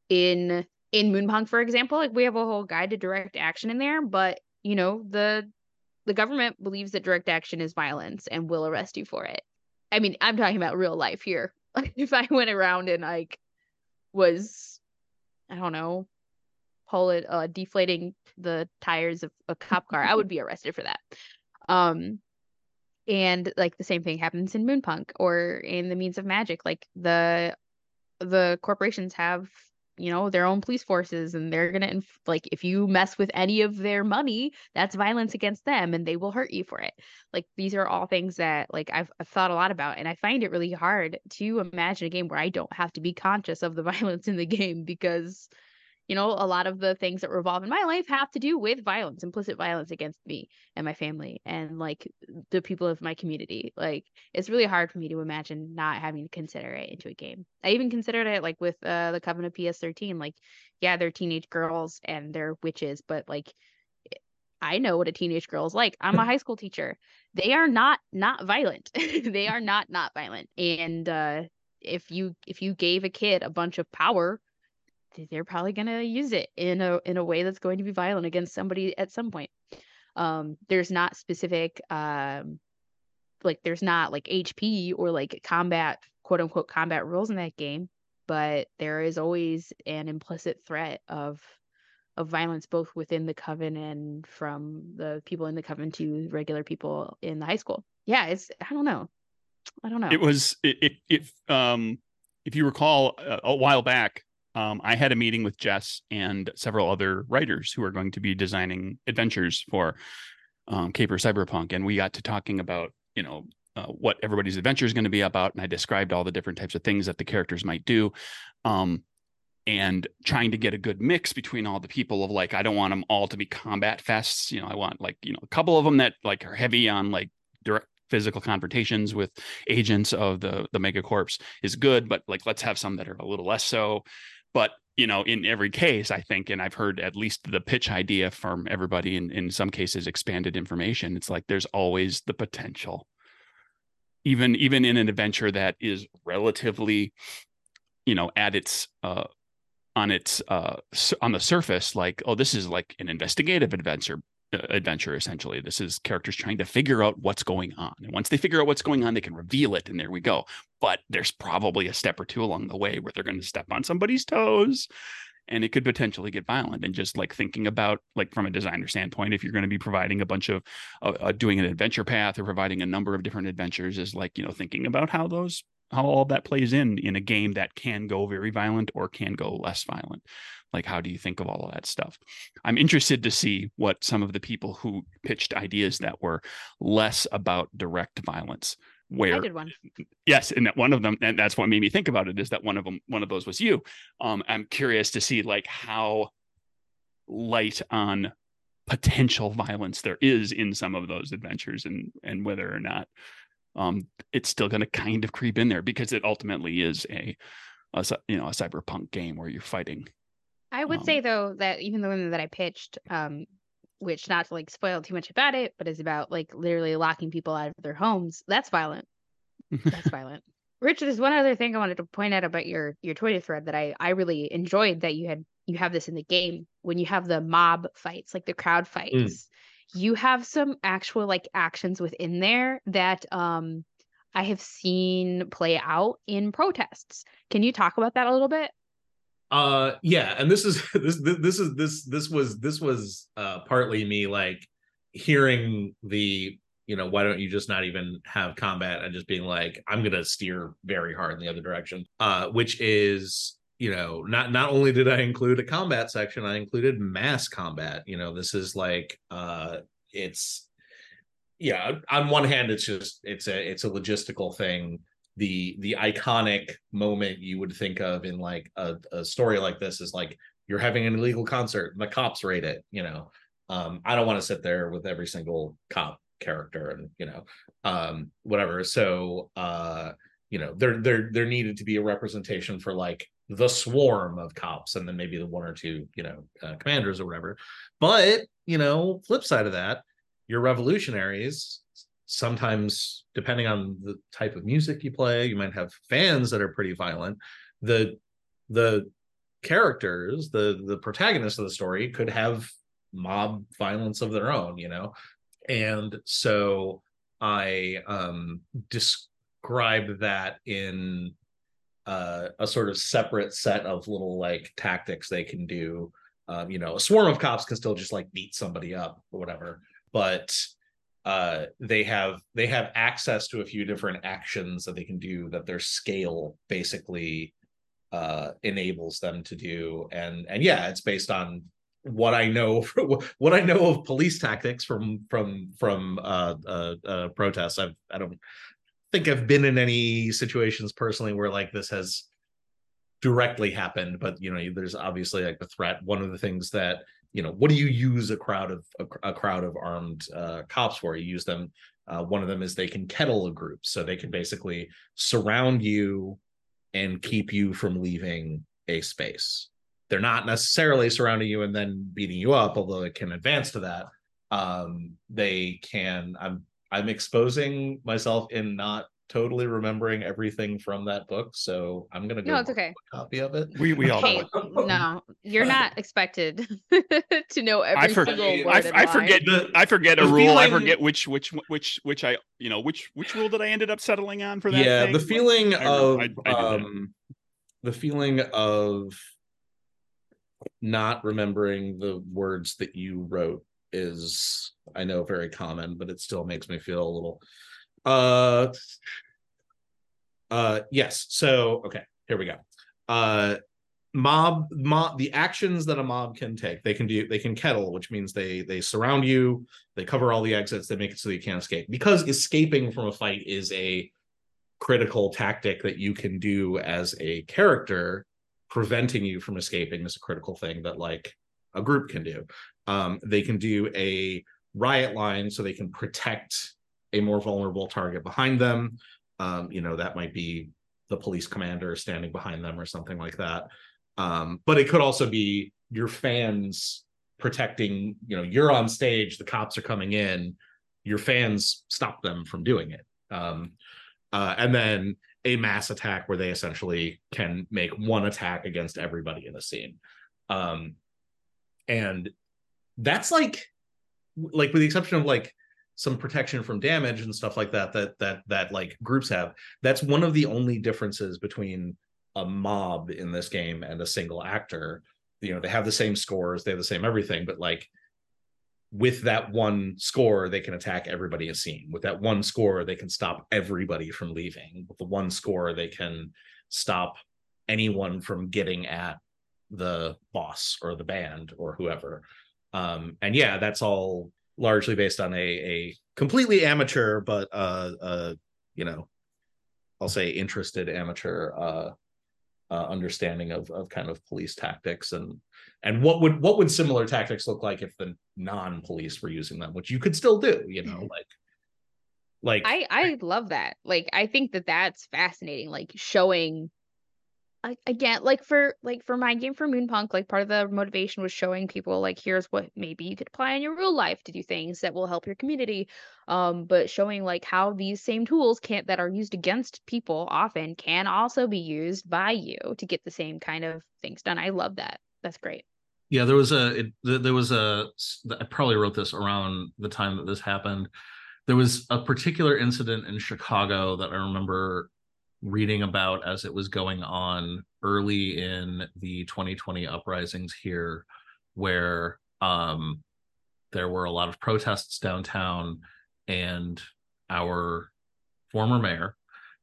in in Moonpunk, for example. Like we have a whole guide to direct action in there, but you know the the government believes that direct action is violence and will arrest you for it. I mean, I'm talking about real life here. if I went around and like was, I don't know, pull it, uh, deflating the tires of a cop car, I would be arrested for that. Um, and like the same thing happens in Moonpunk or in the Means of Magic. Like the the corporations have you know their own police forces and they're gonna inf- like if you mess with any of their money that's violence against them and they will hurt you for it. Like these are all things that like I've, I've thought a lot about and i find it really hard to imagine a game where i don't have to be conscious of the violence in the game because you know, a lot of the things that revolve in my life have to do with violence, implicit violence against me and my family and like the people of my community. Like it's really hard for me to imagine not having to consider it into a game. I even considered it like with uh, the Covenant of PS13. Like, yeah, they're teenage girls and they're witches, but like I know what a teenage girl is like. I'm a high school teacher. They are not not violent. they are not not violent. And uh if you if you gave a kid a bunch of power they're probably going to use it in a in a way that's going to be violent against somebody at some point. Um, there's not specific um, like there's not like HP or like combat quote unquote combat rules in that game, but there is always an implicit threat of of violence both within the coven and from the people in the coven to regular people in the high school. Yeah, it's I don't know. I don't know. It was it it, um if you recall a, a while back um, I had a meeting with Jess and several other writers who are going to be designing adventures for um, Caper Cyberpunk, and we got to talking about you know uh, what everybody's adventure is going to be about, and I described all the different types of things that the characters might do, um, and trying to get a good mix between all the people of like I don't want them all to be combat fests, you know, I want like you know a couple of them that like are heavy on like direct physical confrontations with agents of the the mega megacorps is good, but like let's have some that are a little less so. But you know, in every case, I think, and I've heard at least the pitch idea from everybody in, in some cases expanded information. It's like there's always the potential. Even even in an adventure that is relatively, you know, at its uh on its uh on the surface, like, oh, this is like an investigative adventure, adventure essentially. This is characters trying to figure out what's going on and once they figure out what's going on they can reveal it and there we go. But there's probably a step or two along the way where they're going to step on somebody's toes and it could potentially get violent and just like thinking about like from a designer standpoint if you're going to be providing a bunch of uh, uh, doing an adventure path or providing a number of different adventures is like you know thinking about how those how all that plays in in a game that can go very violent or can go less violent like how do you think of all of that stuff i'm interested to see what some of the people who pitched ideas that were less about direct violence where I did one. yes and that one of them and that's what made me think about it is that one of them one of those was you um i'm curious to see like how light on potential violence there is in some of those adventures and and whether or not um it's still going to kind of creep in there because it ultimately is a, a you know a cyberpunk game where you're fighting I would um, say though that even the one that I pitched, um, which not to like spoil too much about it, but is about like literally locking people out of their homes. That's violent. That's violent. Rich, there's one other thing I wanted to point out about your your Twitter thread that I I really enjoyed that you had you have this in the game when you have the mob fights, like the crowd mm. fights. Mm. You have some actual like actions within there that um I have seen play out in protests. Can you talk about that a little bit? Uh yeah and this is this this is this this was this was uh partly me like hearing the you know why don't you just not even have combat and just being like i'm gonna steer very hard in the other direction. Uh which is you know not not only did i include a combat section i included mass combat. You know this is like uh it's yeah on one hand it's just it's a it's a logistical thing the the iconic moment you would think of in like a, a story like this is like you're having an illegal concert and the cops raid it you know? Um i don't want to sit there with every single cop character and you know um whatever. So uh you know there there there needed to be a representation for like the swarm of cops and then maybe the one or two you know uh, commanders or whatever. But you know flip side of that your revolutionaries sometimes depending on the type of music you play you might have fans that are pretty violent. The the characters the the protagonists of the story could have mob violence of their own you know? And so i um describe that in uh, a sort of separate set of little like tactics they can do. Um, you know a swarm of cops can still just like beat somebody up or whatever but uh, they have they have access to a few different actions that they can do that their scale basically uh, enables them to do and and yeah it's based on what I know what I know of police tactics from from from uh, uh, uh, protests. I've I don't think I've been in any situations personally where like this has directly happened, but you know, there's obviously like the threat. One of the things that you know what do you use a crowd of a, a crowd of armed uh, cops for? You use them uh, one of them is they can kettle a group so they can basically surround you and keep you from leaving a space. They're not necessarily surrounding you and then beating you up although it can advance to that. Um, they can i'm i'm exposing myself in not totally remembering everything from that book, so I'm gonna go. No, it's okay. a Copy of it. We we all Hey, know. no, you're not expected to know every I, for, single word. I, and I forget The- I forget a the rule. I forget which which which which I you know which which rule did I ended up settling on for that? yeah thing? the feeling I- of I- I do um the feeling of not remembering the words that you wrote is i know very common but it still makes me feel a little uh uh yes. So okay here we go. Uh mob mob the actions that a mob can take they can do they can kettle which means they they surround you they cover all the exits they make it so you can't escape. Because escaping from a fight is a critical tactic that you can do as a character preventing you from escaping is a critical thing that like a group can do. Um they can do a riot line so they can protect a more vulnerable target behind them. Um you know that might be the police commander standing behind them or something like that. Um but it could also be your fans protecting you know you're on stage the cops are coming in your fans stop them from doing it. Um uh, and then a mass attack where they essentially can make one attack against everybody in the scene. Um and that's like like with the exception of like some protection from damage and stuff like that that that that like groups have. That's one of the only differences between a mob in this game and a single actor. You know they have the same scores they have the same everything but like with that one score they can attack everybody a scene. With that one score they can stop everybody from leaving. With the one score they can stop anyone from getting at the boss or the band or whoever. Um and yeah that's all largely based on a a completely amateur but uh uh you know i'll say interested amateur uh uh, understanding of of kind of police tactics and and what would what would similar tactics look like if the non-police were using them which you could still do you know like like I I love that. Like I think that that's fascinating. Like showing again, like for like for my game for Moonpunk, like part of the motivation was showing people like here's what maybe you could apply in your real life to do things that will help your community. Um, but showing like how these same tools can't that are used against people often can also be used by you to get the same kind of things done. I love that. That's great. Yeah, there was a it, there was a I probably wrote this around the time that this happened. There was a particular incident in Chicago that I remember reading about as it was going on early in the 2020 uprisings here where um there were a lot of protests downtown and our former mayor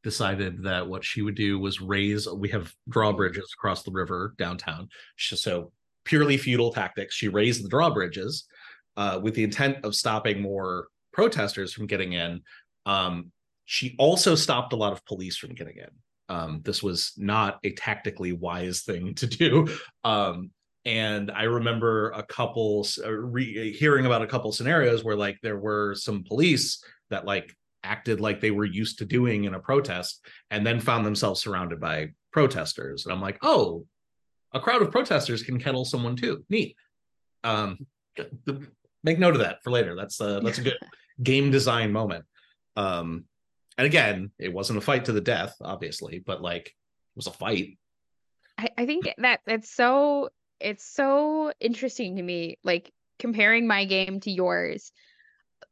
decided that what she would do was raise we have drawbridges across the river downtown so purely feudal tactics. She raised the drawbridges uh, with the intent of stopping more protesters from getting in. Um, she also stopped a lot of police from getting in. Um, this was not a tactically wise thing to do. Um, and I remember a couple uh, re- hearing about a couple scenarios where like there were some police that like acted like they were used to doing in a protest and then found themselves surrounded by protesters. And I'm like, oh, a crowd of protesters can kettle someone too. Neat. Um, make note of that for later. That's uh, that's a good game design moment. Um, and again, it wasn't a fight to the death, obviously, but like it was a fight. I, I think that that's so it's so interesting to me, like comparing my game to yours,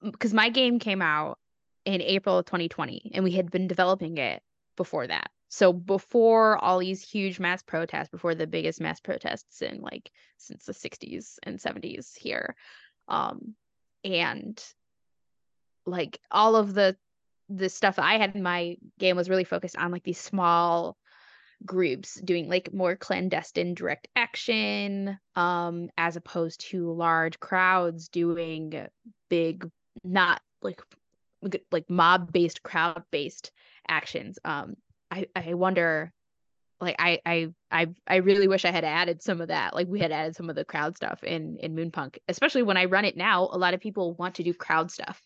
because my game came out in April of 2020, and we had been developing it before that. So before all these huge mass protests, before the biggest mass protests in like since the 60s and 70s here, um, and like all of the the stuff I had in my game was really focused on like these small groups doing like more clandestine direct action um as opposed to large crowds doing big not like like mob based crowd based actions. Um i i wonder like I, I i i really wish i had added some of that like we had added some of the crowd stuff in in moonpunk especially when i run it now a lot of people want to do crowd stuff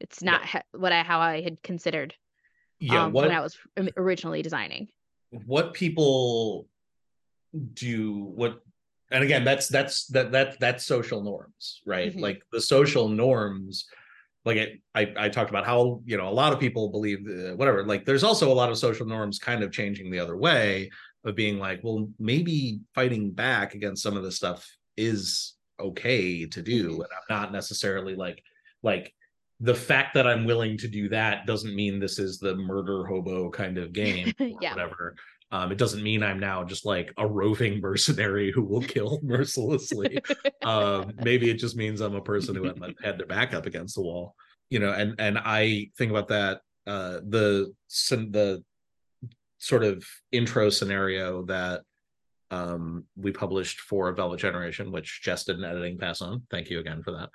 it's not ha- what i how i had considered Yeah, um, what when i was originally designing what people do what and again that's that's that that that's social norms right Mhm. like the social norms like it, I I talked about how you know a lot of people believe uh, whatever. Like there's also a lot of social norms kind of changing the other way of being like, well, maybe fighting back against some of this stuff is okay to do, and I'm not necessarily like like the fact that I'm willing to do that doesn't mean this is the murder hobo kind of game or Yeah. whatever. Um, it doesn't mean I'm now just like a roving mercenary who will kill mercilessly. um, maybe it just means I'm a person who had, had their back up against the wall, you know. And and I think about that uh, the the sort of intro scenario that um we published for Velvet Generation, which Jess did an editing pass on. Thank you again for that.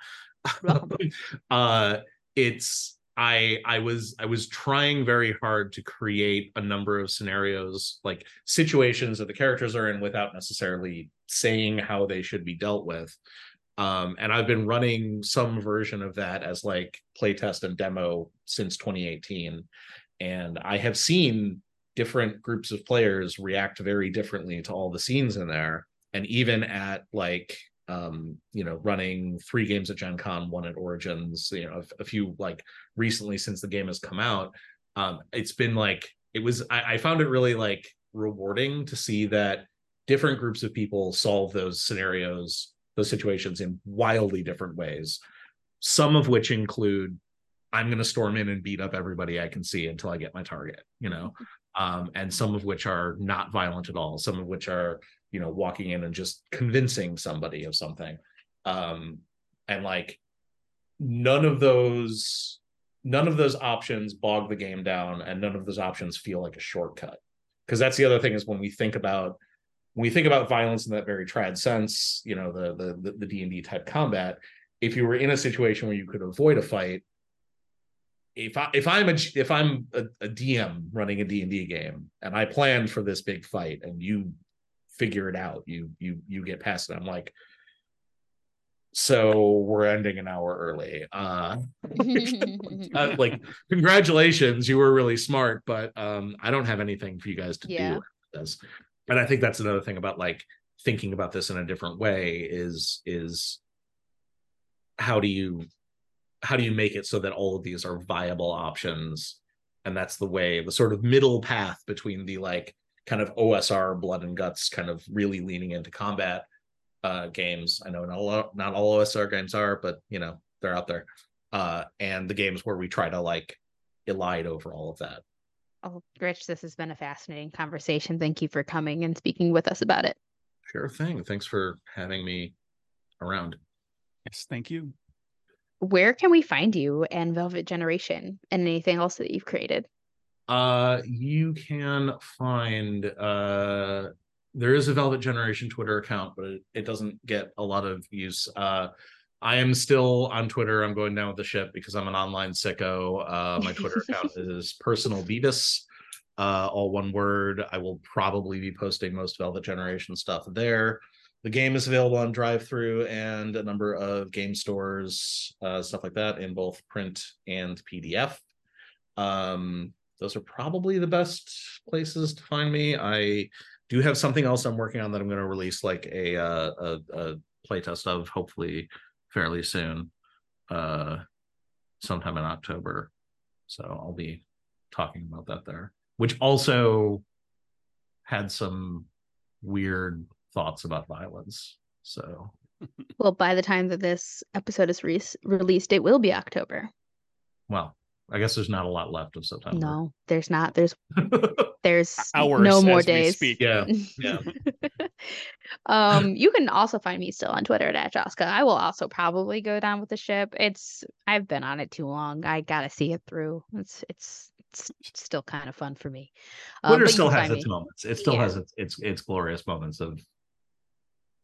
Uh it's i i was i was trying very hard to create a number of scenarios like situations that the characters are in without necessarily saying how they should be dealt with. Um and i've been running some version of that as like playtest and demo since 2018 and i have seen different groups of players react very differently to all the scenes in there. And even at like um you know running three games at gen con one at origins you know a, a few like recently since the game has come out. Um it's been like it was I, I found it really like rewarding to see that different groups of people solve those scenarios those situations in wildly different ways some of which include i'm going to storm in and beat up everybody i can see until i get my target you know? Um and some of which are not violent at all some of which are you know walking in and just convincing somebody of something. Um and like none of those none of those options bog the game down and none of those options feel like a shortcut. Because that's the other thing is when we think about when we think about violence in that very trad sense you know the the the d&d type combat if you were in a situation where you could avoid a fight if I if I'm a if I'm a, a DM running a D&D game and I planned for this big fight and you figure it out you you you get past it. I'm like so we're ending an hour early. Uh uh, like congratulations you were really smart but um i don't have anything for you guys to Yeah. do with this. And i think that's another thing about like thinking about this in a different way is is how do you how do you make it so that all of these are viable options? And that's the way the sort of middle path between the like kind of osr blood and guts kind of really leaning into combat uh games i know not all not all osr games are but you know they're out there uh and the games where we try to like elide over all of that Oh, Rich, this has been a fascinating conversation. Thank you for coming and speaking with us about it. sure thing thanks for having me around Yes, thank you. Where can we find you and Velvet Generation and anything else that you've created? Uh, you can find uh, there is a Velvet Generation Twitter account, but it, it doesn't get a lot of use. Uh, I am still on Twitter. I'm going down with the ship because I'm an online sicko. Uh, my Twitter account is personal Beavis, uh, all one word. I will probably be posting most Velvet Generation stuff there. The game is available on drive through and a number of game stores, uh, stuff like that, in both print and PDF. Um, those are probably the best places to find me. I do have something else I'm working on that I'm going to release like a uh, a, a playtest of hopefully fairly soon, uh, sometime in October. So I'll be talking about that there, which also had some weird thoughts about violence. So Well, by the time that this episode is re- released, it will be October. well, I guess there's not a lot left of September. No, there's not. There's there's Hours no more as we days. speak. yeah, yeah. um, you can also find me still on Twitter at Joska. I will also probably go down with the ship. It's I've been on it too long. I gotta see it through. It's it's it's still kind of fun for me. Um, Twitter but still has its me- moments. It still Yeah. has its, its its glorious moments of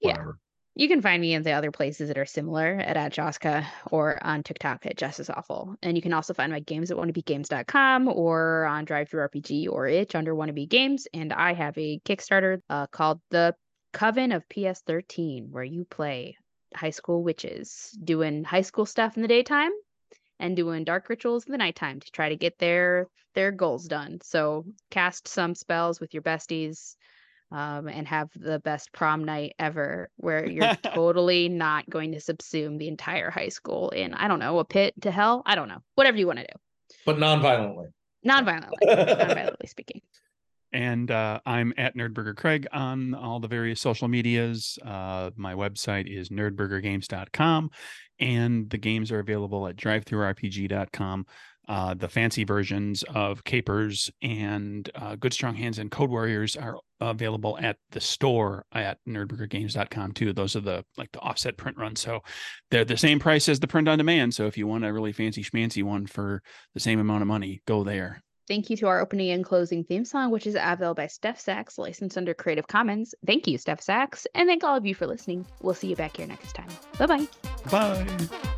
Yeah. whatever. You can find me in the other places that are similar at, at Joska or on TikTok at is Awful. And you can also find my games at wannabegames.com or on DriveThruRPG or Itch under Wannabe Games. And I have a Kickstarter uh, called The Coven of PS13, where you play high school witches doing high school stuff in the daytime and doing dark rituals in the nighttime to try to get their their goals done. So cast some spells with your besties, um, and have the best prom night ever, where you're totally not going to subsume the entire high school in, I don't know, a pit to hell. I don't know, whatever you want to do, but non-violently. Non-violently, non-violently speaking. And uh, I'm at Nerdburger Craig on all the various social medias. Uh, my website is nerdburgergames.com, and the games are available at drivethrurpg.com. Uh, the fancy versions of Capers and uh, Good Strong Hands and Code Warriors are available at the store at nerdburgergames.com too. Those are the like the offset print runs. So they're the same price as the print on demand. So if you want a really fancy schmancy one for the same amount of money, go there. Thank you to our opening and closing theme song, which is available by Steph Sachs, licensed under Creative Commons. Thank you, Steph Sachs. And thank all of you for listening. We'll see you back here next time. Bye-bye. Bye.